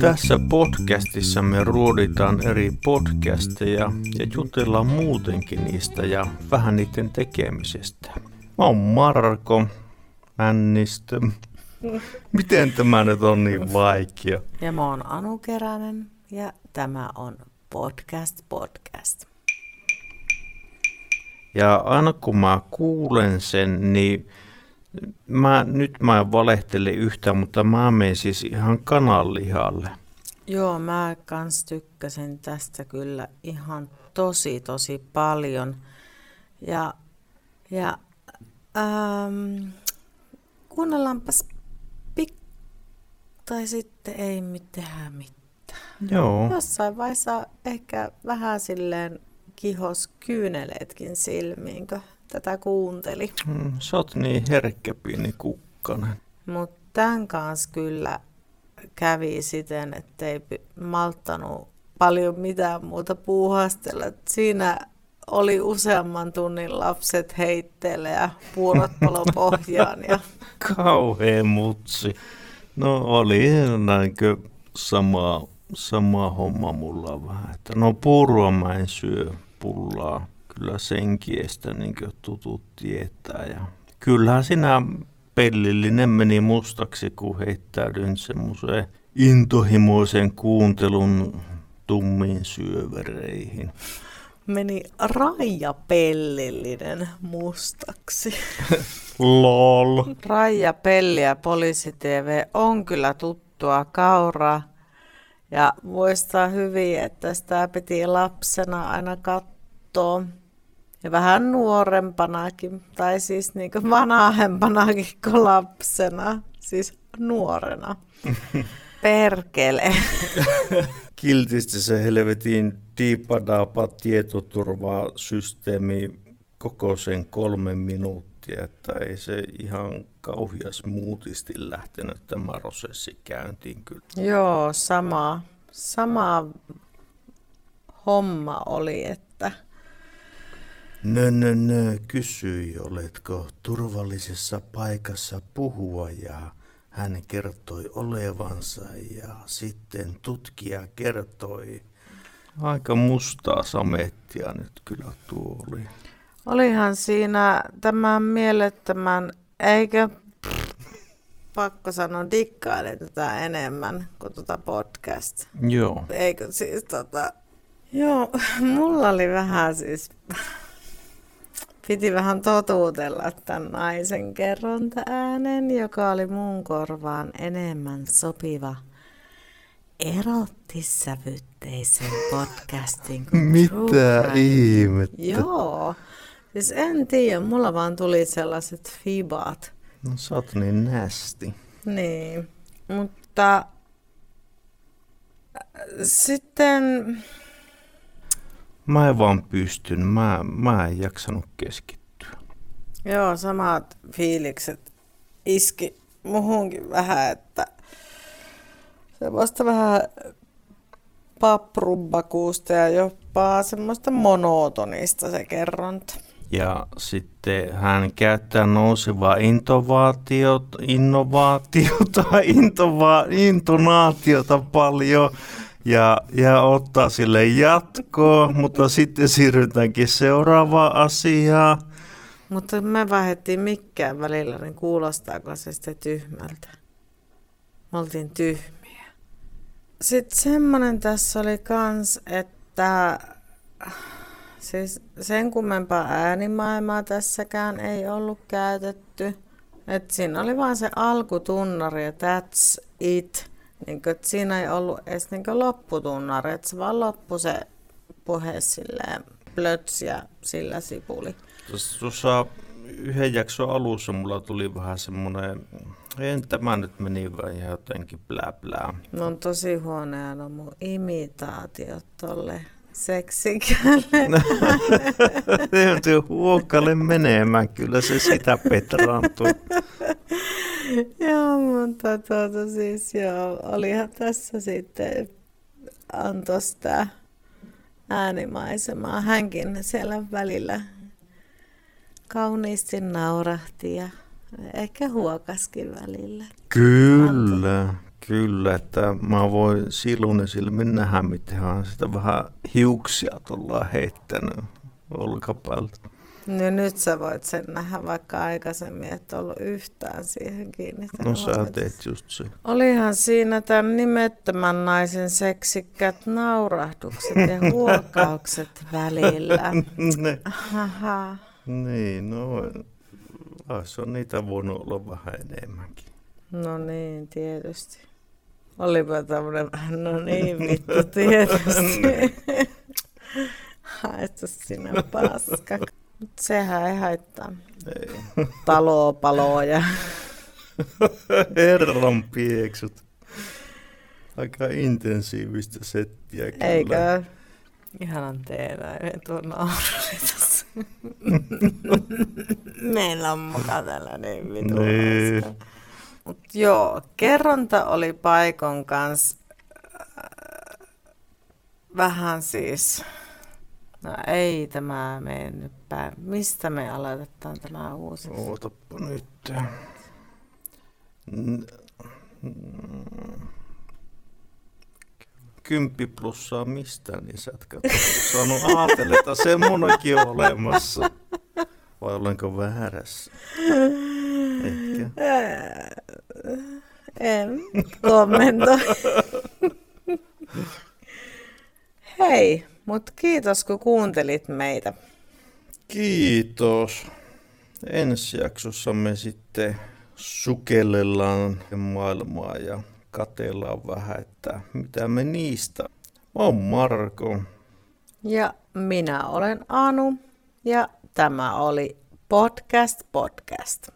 Tässä podcastissa me ruoditaan eri podcasteja ja jutellaan muutenkin niistä ja vähän niiden tekemisestä. Mä oon Marko Männistö. Miten tämä nyt on niin vaikea? Ja mä oon Anu Keränen ja tämä on Podcast Podcast. Ja aina kun mä kuulen sen, niin mä, nyt mä en valehtele yhtään, mutta mä menen siis ihan kananlihalle. Joo, mä kans tykkäsin tästä kyllä ihan tosi tosi paljon. Ja, ja ähm, kuunnellaanpas pik... Tai sitten ei mitään mitään. Joo. Jossain vaiheessa ehkä vähän silleen kihos kyyneleetkin silmiin, kun tätä kuunteli. Mm, Sä oot niin herkkä pieni kukkanen. Mutta tämän kanssa kyllä kävi siten, ettei malttanut paljon mitään muuta puuhastella. Siinä oli useamman tunnin lapset heitteille ja puurot palo pohjaan. Ja Kauhea mutsi. No oli näinkö sama, sama homma mulla vähän. Että no puurua mä en syö pullaa. Kyllä sen kiestä niin tutut tietää. Ja kyllähän sinä pellillinen meni mustaksi, kun heittäydyin semmoiseen intohimoisen kuuntelun tummiin syövereihin. meni rajapellillinen mustaksi. Lol. Raija Pelli ja Poliisi TV on kyllä tuttua kauraa. Ja muistaa hyvin, että sitä piti lapsena aina katsoa. Ja vähän nuorempanakin, tai siis niin vanhempanakin kuin lapsena, siis nuorena. Perkele. Kiltisti se helvetin diipadaapa tietoturvasysteemi koko sen kolme minuuttia, että ei se ihan kauhias muutisti lähtenyt tämä prosessi käyntiin kyllä. Joo, sama, sama homma oli, että Nö, nö, nö, kysyi, oletko turvallisessa paikassa puhua ja hän kertoi olevansa ja sitten tutkija kertoi. Aika mustaa samettia nyt kyllä tuo oli. olihan siinä tämän mielettömän, eikö pakko sanoa, dikkailen tätä enemmän kuin tuota podcast. Joo. Eikö siis tota... Joo, mulla oli vähän siis... Piti vähän totuutella tämän naisen kerronta-äänen, joka oli mun korvaan enemmän sopiva erottissävytteisen podcastin kuin Mitä ihmettä? Joo. Siis en tiedä, mulla vaan tuli sellaiset fibaat. No sä oot niin nästi. Niin, mutta äh, sitten Mä en vaan pystynyt, mä, mä en jaksanut keskittyä. joo, samat fiilikset iski muhunkin vähän, että semmoista vähän paprumbakuusta ja jopa semmoista monotonista se kerronta. Ja sitten hän käyttää nousevaa innovaatiota, innovaatiota, intova, intonaatiota paljon ja, ja ottaa sille jatkoa, mutta sitten siirrytäänkin seuraavaan asiaan. Mutta me vaihdettiin mikkään välillä, niin kuulostaako se sitten tyhmältä? Me oltiin tyhmiä. Sitten semmonen tässä oli kans, että siis sen kummempaa äänimaailmaa tässäkään ei ollut käytetty. Et siinä oli vaan se alkutunnari ja that's it. Niin kuin, että siinä ei ollut edes niin kuin lopputunnari, että se vaan loppui se puhe silleen plöts ja sillä sipuli. Tuossa, yhden jakson alussa mulla tuli vähän semmoinen, en tämä nyt meni vaan ihan jotenkin blää blää. Ne on tosi huonoja no mun imitaatiot tolle seksikälle. Täytyy huokalle menemään, kyllä se sitä petraantuu. joo, mutta tuota siis joo, olihan tässä sitten antos tää äänimaisemaa. Hänkin siellä välillä kauniisti naurahti ja ehkä huokaskin välillä. Kyllä, kyllä, että mä voin silloin silmin nähdä, miten sitä vähän hiuksia tullaan heittänyt olkapäältä. No nyt sä voit sen nähdä, vaikka aikaisemmin et ollut yhtään siihen kiinnittänyt. No sä teet just se. Olihan siinä tämän nimettömän naisen seksikkät naurahdukset ja huokaukset välillä. ne. Aha. Niin, no se on niitä voinut olla vähän enemmänkin. No niin, tietysti. Olipa tämmönen, no niin vittu tietysti. Haetu sinä paska. Mut sehän ei haittaa. Ei. Taloa paloo ja Herran pieksut. Aika intensiivistä settiä kyllä. eikö? Ihanan teenäinen tuo naururitas. Meillä on muka tällainen vitu Niin. Mut joo, kerronta oli paikon kanssa äh, vähän siis, no ei tämä mene nyt päin. Mistä me aloitetaan tämä uusi? Ootappa nyt. Kymppi plussaa mistä, niin sä et saanut ajatella, että semmonenkin on olemassa. Vai olenko väärässä? Ehkä. En kommentoi. Hei, mutta kiitos kun kuuntelit meitä. Kiitos. Ensi jaksossa me sitten sukellellaan maailmaa ja katellaan vähän, että mitä me niistä. Mä oon Marko. Ja minä olen Anu ja tämä oli Podcast Podcast.